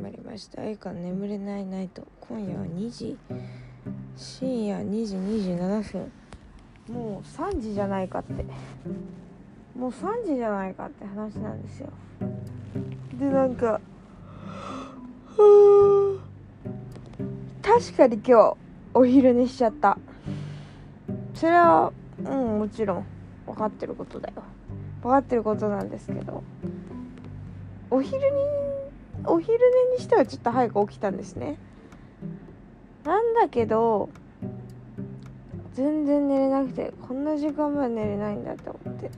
まりました「愛か眠れないナイト」今夜は2時。深夜2時27分。もう3時じゃないかって。もう3時じゃないかって話なんですよ。でなんか確かに今日お昼寝しちゃった。それはうんもちろん分かってることだよ。分かってることなんですけど。お昼にお昼寝にしてはちょっと早く起きたんですね。なんだけど全然寝れなくてこんな時間まで寝れないんだって思って。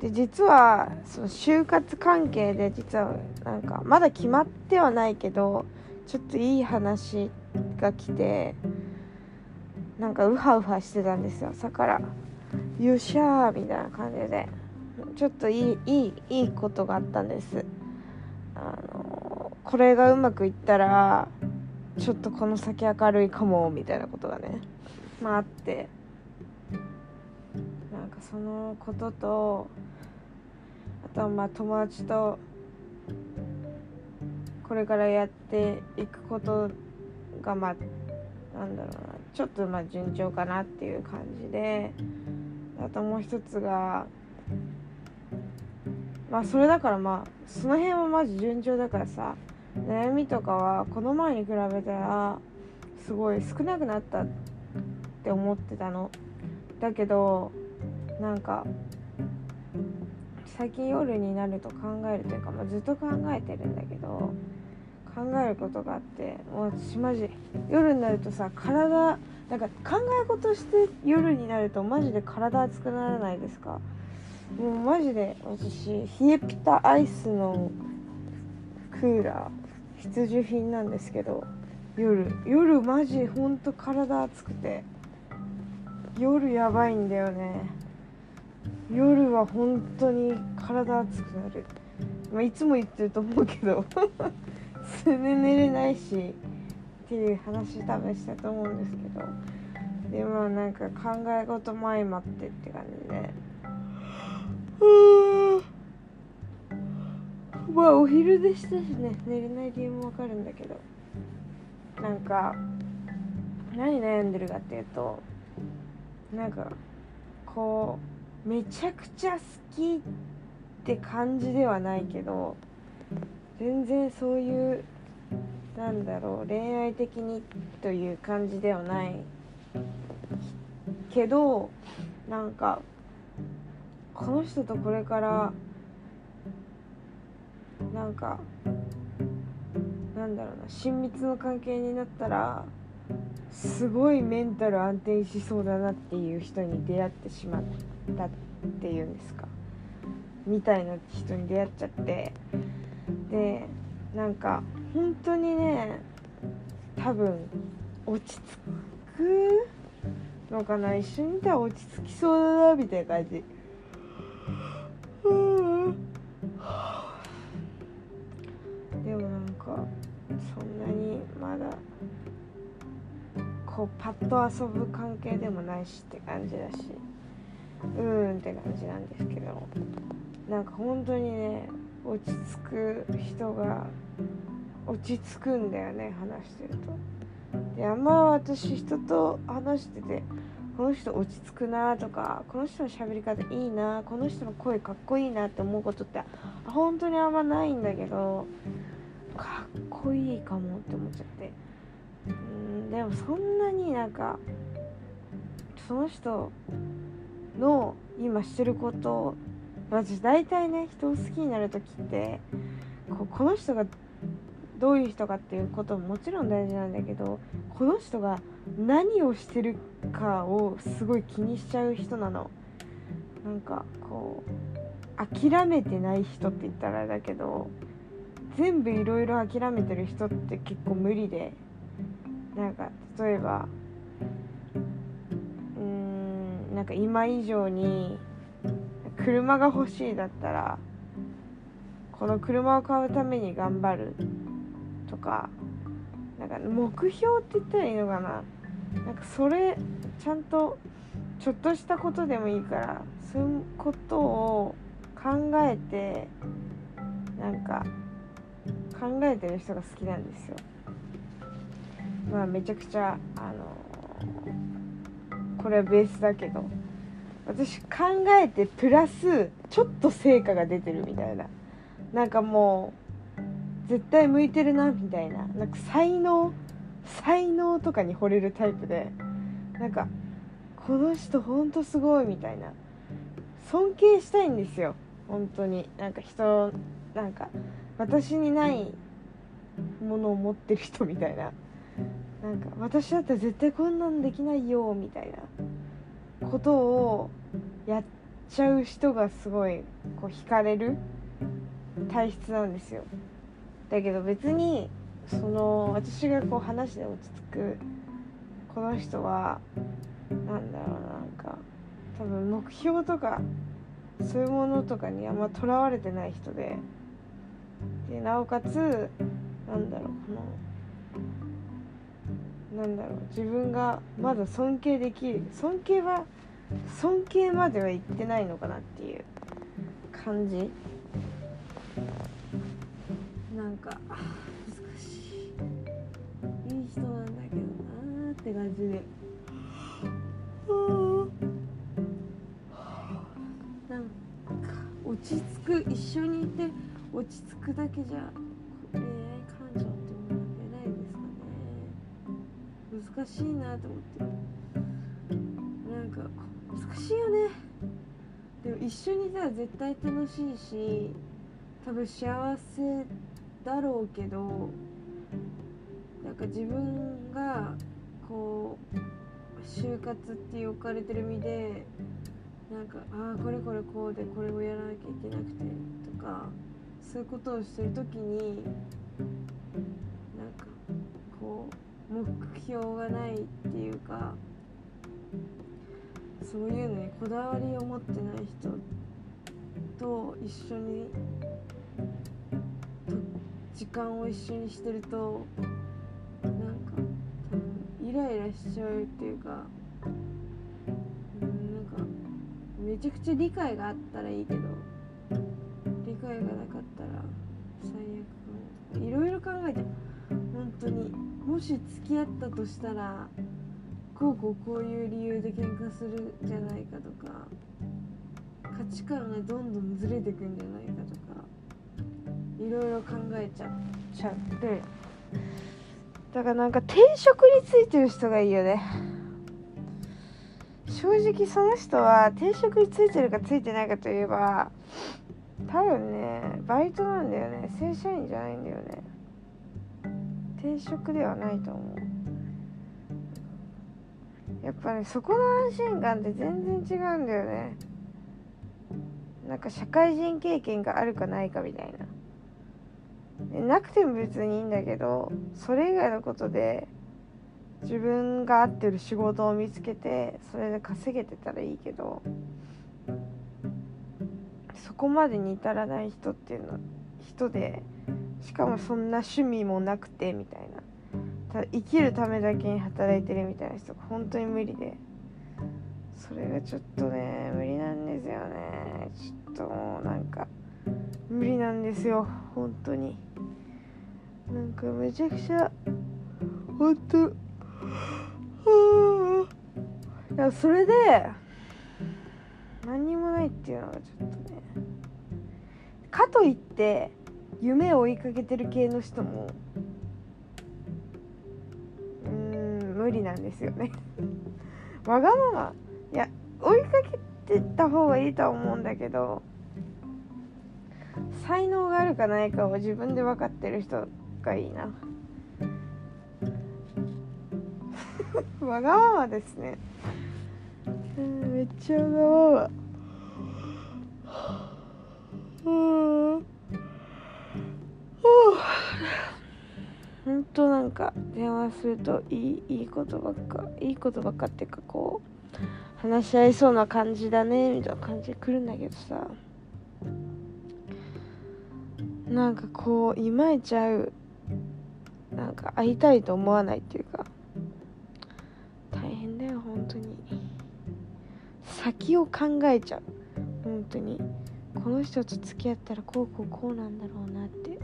で実はその就活関係で実はなんかまだ決まってはないけどちょっといい話が来てなんかウハウハしてたんですよ。朝から「よっしゃー」みたいな感じで。ちょっといいいいいいことがあったんです。これがうまくいったらちょっとこの先明るいかもみたいなことがねまああって。なんかそのこととあとはまあ友達とこれからやっていくことがまあなんだろうな。ちょっとまあ順調かなっていう感じであともう一つがまあそれだからまあその辺はマジ順調だからさ悩みとかはこの前に比べたらすごい少なくなったって思ってたの。だけどなんか最近夜になると考えるというか、まあ、ずっと考えてるんだけど考えることがあってもう私マジ夜になるとさ体なんか考え事して夜になるとマジで体熱くならないですか？もうマジで私冷えピタアイスのクーラー必需品なんですけど夜夜マジほんと体熱くて夜やばいんだよね。夜は本当に体熱くなる、まあ、いつも言ってると思うけどそれで寝れないしっていう話多分したと思うんですけどでもなんか考え事も相まってって感じで。まあお昼でしたしね。寝れない理由もわかるんだけど。なんか何悩んでるかっていうとなんかこうめちゃくちゃ好きって感じではないけど全然そういうなんだろう恋愛的にという感じではないけどなんかこの人とこれからなんかなんだろうな親密の関係になったらすごいメンタル安定しそうだなっていう人に出会ってしまったっていうんですか。みたいな人に出会っちゃって。でなんか本当にね多分落ち着くのかな。一緒にいたら落ち着きそうだなみたいな感じ。そんなにまだこうパッと遊ぶ関係でもないしって感じだしうーんって感じなんですけどなんか本当にね落ち着く人が落ち着くんだよね話してると。であんま私人と話しててこの人落ち着くなとかこの人の喋り方いいなこの人の声かっこいいなって思うことって本当にあんまないんだけどかっこいいかもって思っちゃって。んでもそんなになんかその人の今してること私大体ね人を好きになる時ってここの人がどういう人かっていうことももちろん大事なんだけどこの人が何をしてるかをすごい気にしちゃう人なの。なんかこう諦めてない人って言ったらあれだけど全部いろいろ諦めてる人って結構無理で。なんか例えばうーんなんか今以上に車が欲しいだったらこの車を買うために頑張るとかなんか目標って言ったらいいのかな。なんかそれちゃんとちょっとしたことでもいいからそういうことを考えてなんか考えてる人が好きなんですよ。まあめちゃくちゃあのこれはベースだけど私考えてプラスちょっと成果が出てるみたいな。なんかもう絶対向いてるなみたいな。なんか才能才能とかに惚れるタイプでなんかこの人ほんとすごいみたいな。尊敬したいんですよ。本当に。なんか人なんか私にないものを持ってる人みたいな。なんか私だったら絶対こんなんできないよみたいなことをやっちゃう人がすごいこう惹かれる体質なんですよ。だけど別にその私がこう話で落ち着くこの人はなんだろうなんか多分目標とかそういうものとかにあんまとらわれてない人ででなおかつなんだろうこのなんだろう自分がまだ尊敬できる尊敬は尊敬まではいってないのかなっていう感じ。なんか難しい。いい人なんだけどなーって感じで。なんか落ち着く。一緒にいて落ち着くだけじゃ恋愛感情ってものは出ないですかね。難しいなと思ってなんか難しいよね。でも一緒にいたら絶対楽しいし多分幸せだろうけどなんか自分がこう就活って置かれてる身でなんかああこれこれこうでこれをやらなきゃいけなくてとかそういうことをしてる時になんかこう目標がないっていうかそういうのにこだわりを持ってない人と一緒に時間を一緒にしてるとなんか多分イライラしちゃうっていうかうんなんかめちゃくちゃ理解があったらいいけど理解がなかったら最悪かも。いろいろ考えて本当にもし付き合ったとしたらこうこうこういう理由で喧嘩するんじゃないかとか価値観がどんどんずれてくんじゃないかとかいろいろ考えちゃちゃってだからなんか定職についてる人がいいよね。正直その人は定職についてるかついてないかといえば多分ねバイトなんだよね。正社員じゃないんだよね。定職ではないと思う。やっぱねそこの安心感って全然違うんだよね。なんか社会人経験があるかないかみたいな。でなくても別にいいんだけどそれ以外のことで自分が合ってる仕事を見つけてそれで稼げてたらいいけど。そこまでに至らない人っていうの人でしかもそんな趣味もなくてみたいな。た生きるためだけに働いてるみたいな人が本当に無理で。それがちょっとね無理なんですよね。ちょっともうなんか無理なんですよ。本当に。なんかめちゃくちゃ本当いやそれで何にもないっていうのがちょっとね。かといって夢を追いかけてる系の人もうん無理なんですよね。わがまま。いや追いかけてった方がいいとは思うんだけど才能があるかないかを自分で分かってる人がいいな。わがままですね。めっちゃわがまま。うん。ほんとなんか電話するといいいいことばっかいいことばっかっていうかこう話し合いそうな感じだねみたいな感じで来るんだけどさ。なんかこういまいち会うなんか会いたいと思わないっていうか。大変だよ本当に。先を考えちゃう本当に。この人と付き合ったらこうこうこうなんだろうなって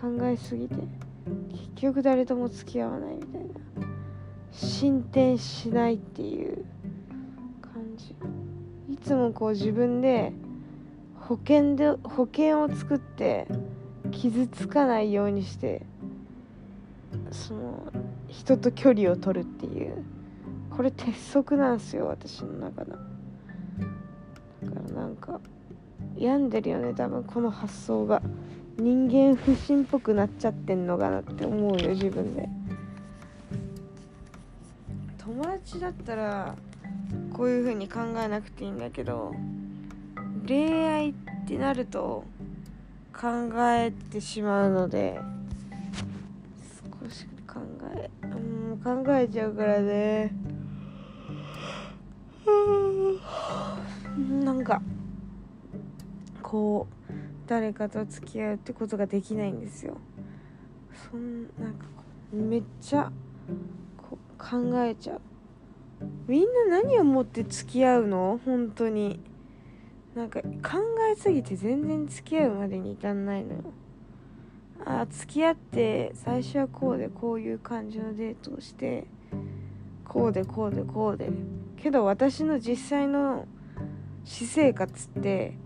考えすぎて結局誰とも付き合わないみたいな進展しないっていう感じ。いつもこう自分で保険で保険を作って傷つかないようにしてその人と距離を取るっていうこれ鉄則なんですよ私の中のだからなんか病んでるよね多分この発想が。人間不信っぽくなっちゃってんのかなって思うよ自分で。友達だったらこういう風に考えなくていいんだけど恋愛ってなると考えてしまうので少し考えうん考えちゃうからね。なんかこう誰かと付き合うってことができないんですよ。そんなんかめっちゃこう考えちゃう。みんな何をもって付き合うの？本当に。なんか考えすぎて全然付き合うまでに至んないのよ。あ付き合って最初はこうでこういう感じのデートをしてこうでこうでこうで。けど私の実際の私生活って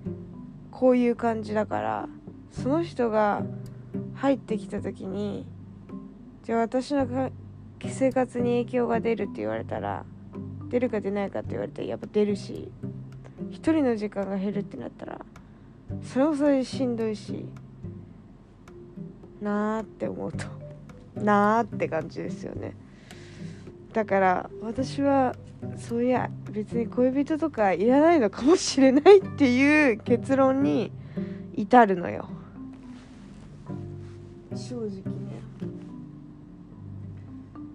こういう感じだからその人が入ってきた時にじゃあ私の生活に影響が出るって言われたら出るか出ないかって言われたらやっぱ出るし一人の時間が減るってなったらそれもそれでしんどいしなーって思うとなーって感じですよね。だから私はそういや別に恋人とかいらないのかもしれないっていう結論に至るのよ。正直ね。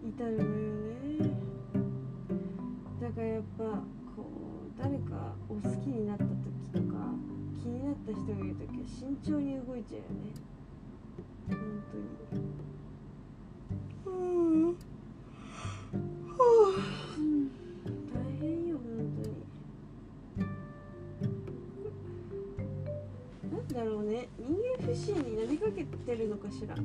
至るのよね。だからやっぱこう誰かを好きになった時とか気になった人がいる時は慎重に動いちゃうよね。本当に。てるのかしら。誰か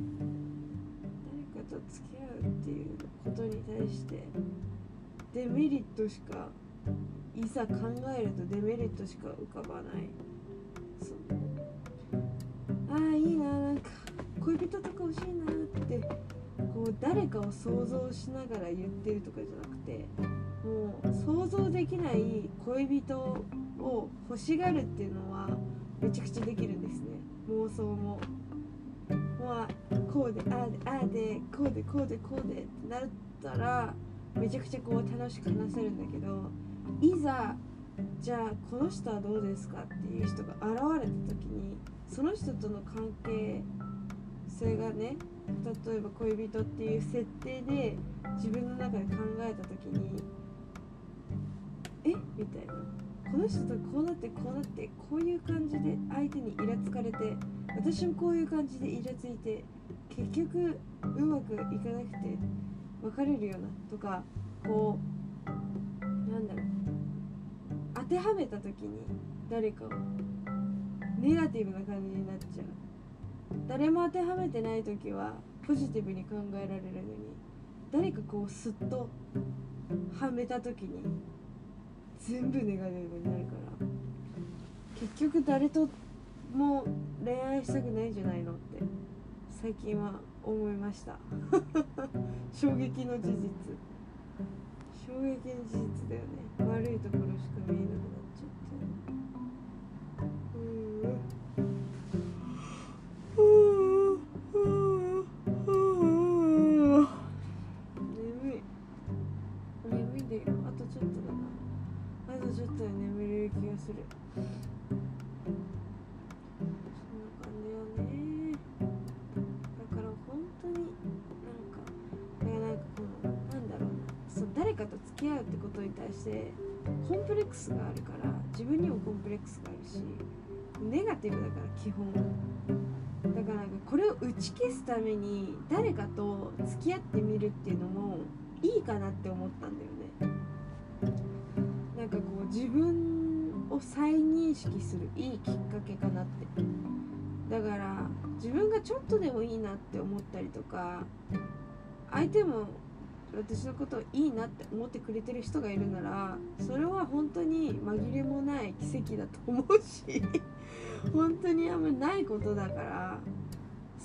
と付き合うっていうことに対してデメリットしかいざ考えるとデメリットしか浮かばない。ああいいななんか恋人とか欲しいなってこう誰かを想像しながら言ってるとかじゃなくてもう想像できない恋人を欲しがるっていうのはめちゃくちゃできるんですね。妄想も。こうでああでああでこうでこうでこうでってなったらめちゃくちゃこう楽しく話せるんだけどいざじゃあこの人はどうですかっていう人が現れた時にその人との関係性がね例えば恋人っていう設定で自分の中で考えた時にえ？みたいな。この人とこうなってこうなってこういう感じで相手にイラつかれて私もこういう感じでイラついて結局うまくいかなくて別れるようなとかこうなんだろう。当てはめた時に誰かをネガティブな感じになっちゃう。誰も当てはめてない時はポジティブに考えられるのに誰かこうスッとはめた時に全部ネガティブになるから。結局誰とも恋愛したくないんじゃないのって最近は思いました。衝撃の事実。衝撃の事実だよね。悪いところしか見えなくなっちために誰かと付き合ってみるっていうのもいいかなって思ったんだよね。なんかこう自分を再認識するいいきっかけかなって。だから自分がちょっとでもいいなって思ったりとか相手も私のことをいいなって思ってくれてる人がいるならそれは本当に紛れもない奇跡だと思うし本当にあんまりないことだから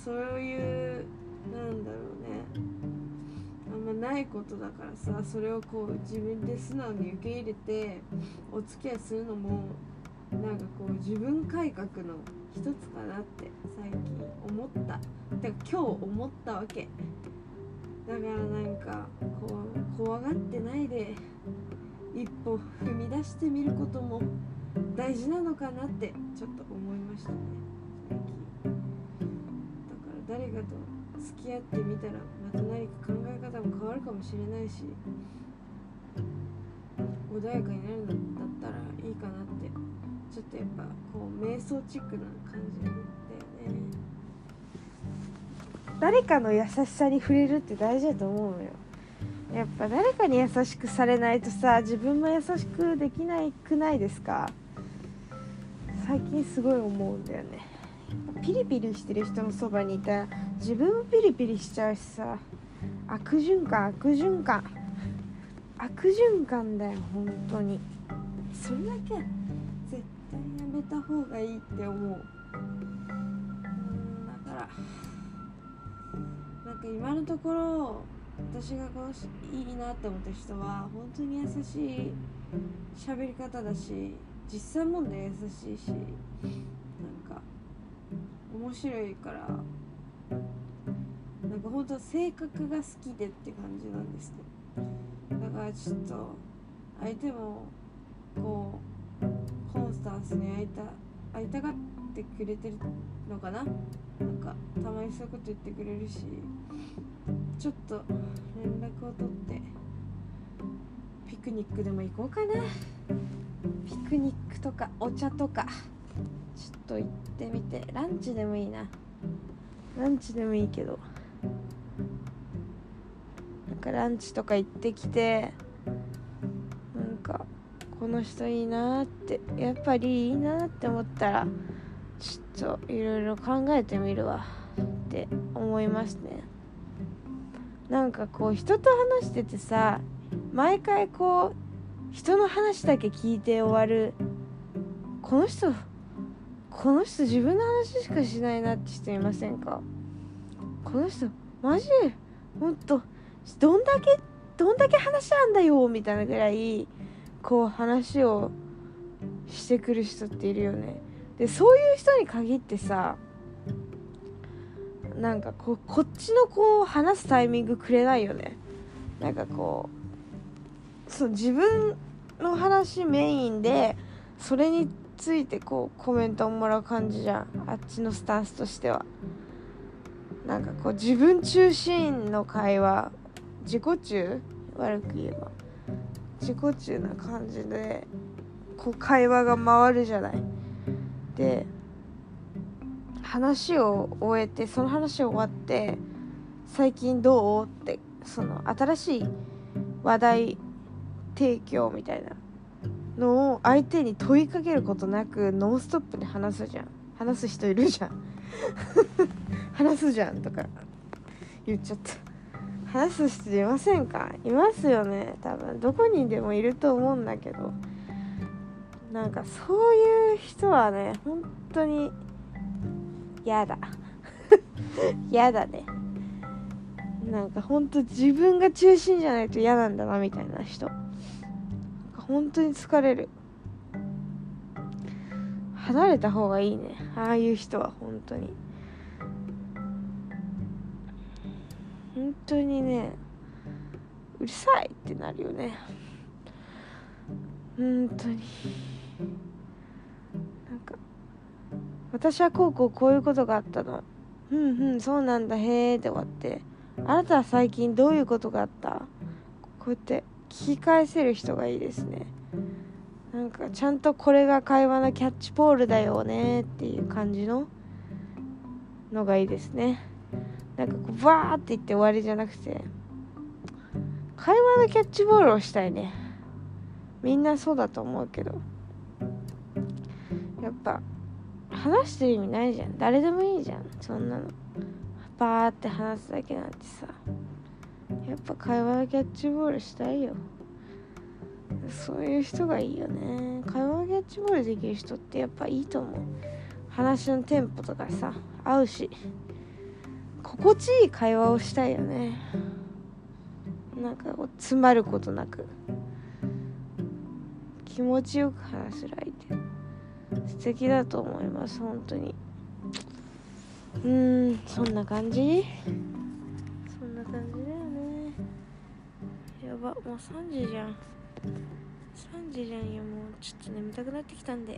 そういうなんだろうね。あんまないことだからさそれをこう自分で素直に受け入れてお付き合いするのもなんかこう自分改革の一つかなって最近思った。てか今日思ったわけ。だからなんかこう怖がってないで一歩踏み出してみることも大事なのかなってちょっと思いましたね最近。誰かと付き合ってみたらまた何か考え方も変わるかもしれないし穏やかになるんだったらいいかなってちょっとやっぱこう瞑想チックな感じだよね。誰かの優しさに触れるって大事だと思うのよ。やっぱ誰かに優しくされないとさ自分も優しくできないくないですか？最近すごい思うんだよね。ピリピリしてる人のそばにいたら自分もピリピリしちゃうしさ。悪循環悪循環。悪循環だよ本当に。それだけ絶対やめた方がいいって思う。うんだからなんか今のところ私がこのいいなって思った人は本当に優しい喋り方だし実際問題優しいし。面白いから。なんか本当性格が好きでって感じなんですね。だからちょっと相手もこうコンスタンスに会いた会いたがってくれてるのかな。なんかたまにそういうこと言ってくれるし。ちょっと連絡を取ってピクニックでも行こうかな。ピクニックとかお茶とか。ちょっと行ってみて。ランチでもいいな。ランチでもいいけど。なんかランチとか行ってきてなんかこの人いいなってやっぱりいいなって思ったらちょっといろいろ考えてみるわ。って思いますね。なんかこう人と話しててさ毎回こう人の話だけ聞いて終わるこの人この人自分の話しかしないなって人いませんか？この人マジ？ほんと？どんだけ？どんだけ話あんだよみたいなぐらいこう話をしてくる人っているよね。でそういう人に限ってさなんかこうこっちのこう話すタイミングくれないよね。なんかこうそう自分の話メインでそれについてこうコメントをもらう感じじゃん。あっちのスタンスとしては。なんかこう自分中心の会話自己中？悪く言えば。自己中な感じでこう会話が回るじゃない。で話を終えてその話終わって最近どう？ってその新しい話題提供みたいな。のを相手に問いかけることなくノンストップで話すじゃん。話す人いるじゃん。話すじゃんとか言っちゃった。話す人いませんか？いますよね多分。どこにでもいると思うんだけど。なんかそういう人はね本当に嫌だ。嫌だね。なんか本当自分が中心じゃないと嫌なんだなみたいな人。本当に疲れる。離れた方がいいね。ああいう人は本当に。本当にねうるさいってなるよね。本当に。なんか私はこうこうこういうことがあったの。うんうんそうなんだ。へえって終わって。あなたは最近どういうことがあった？こうやって聞き返せる人がいいですね。なんかちゃんとこれが会話のキャッチポールだよねっていう感じののがいいですね。なんかこうバーって言って終わりじゃなくて会話のキャッチボールをしたいね。みんなそうだと思うけど。やっぱ話してる意味ないじゃん。誰でもいいじゃん。そんなの。バーって話すだけなんてさ。やっぱ会話のキャッチボールしたいよ。そういう人がいいよね。会話のキャッチボールできる人ってやっぱいいと思う。話のテンポとかさ合うし。心地いい会話をしたいよね。なんかこう詰まることなく。気持ちよく話せる相手。素敵だと思います本当に。うんそんな感じ？もう3時じゃん。3時じゃんよもう。ちょっと眠たくなってきたんで。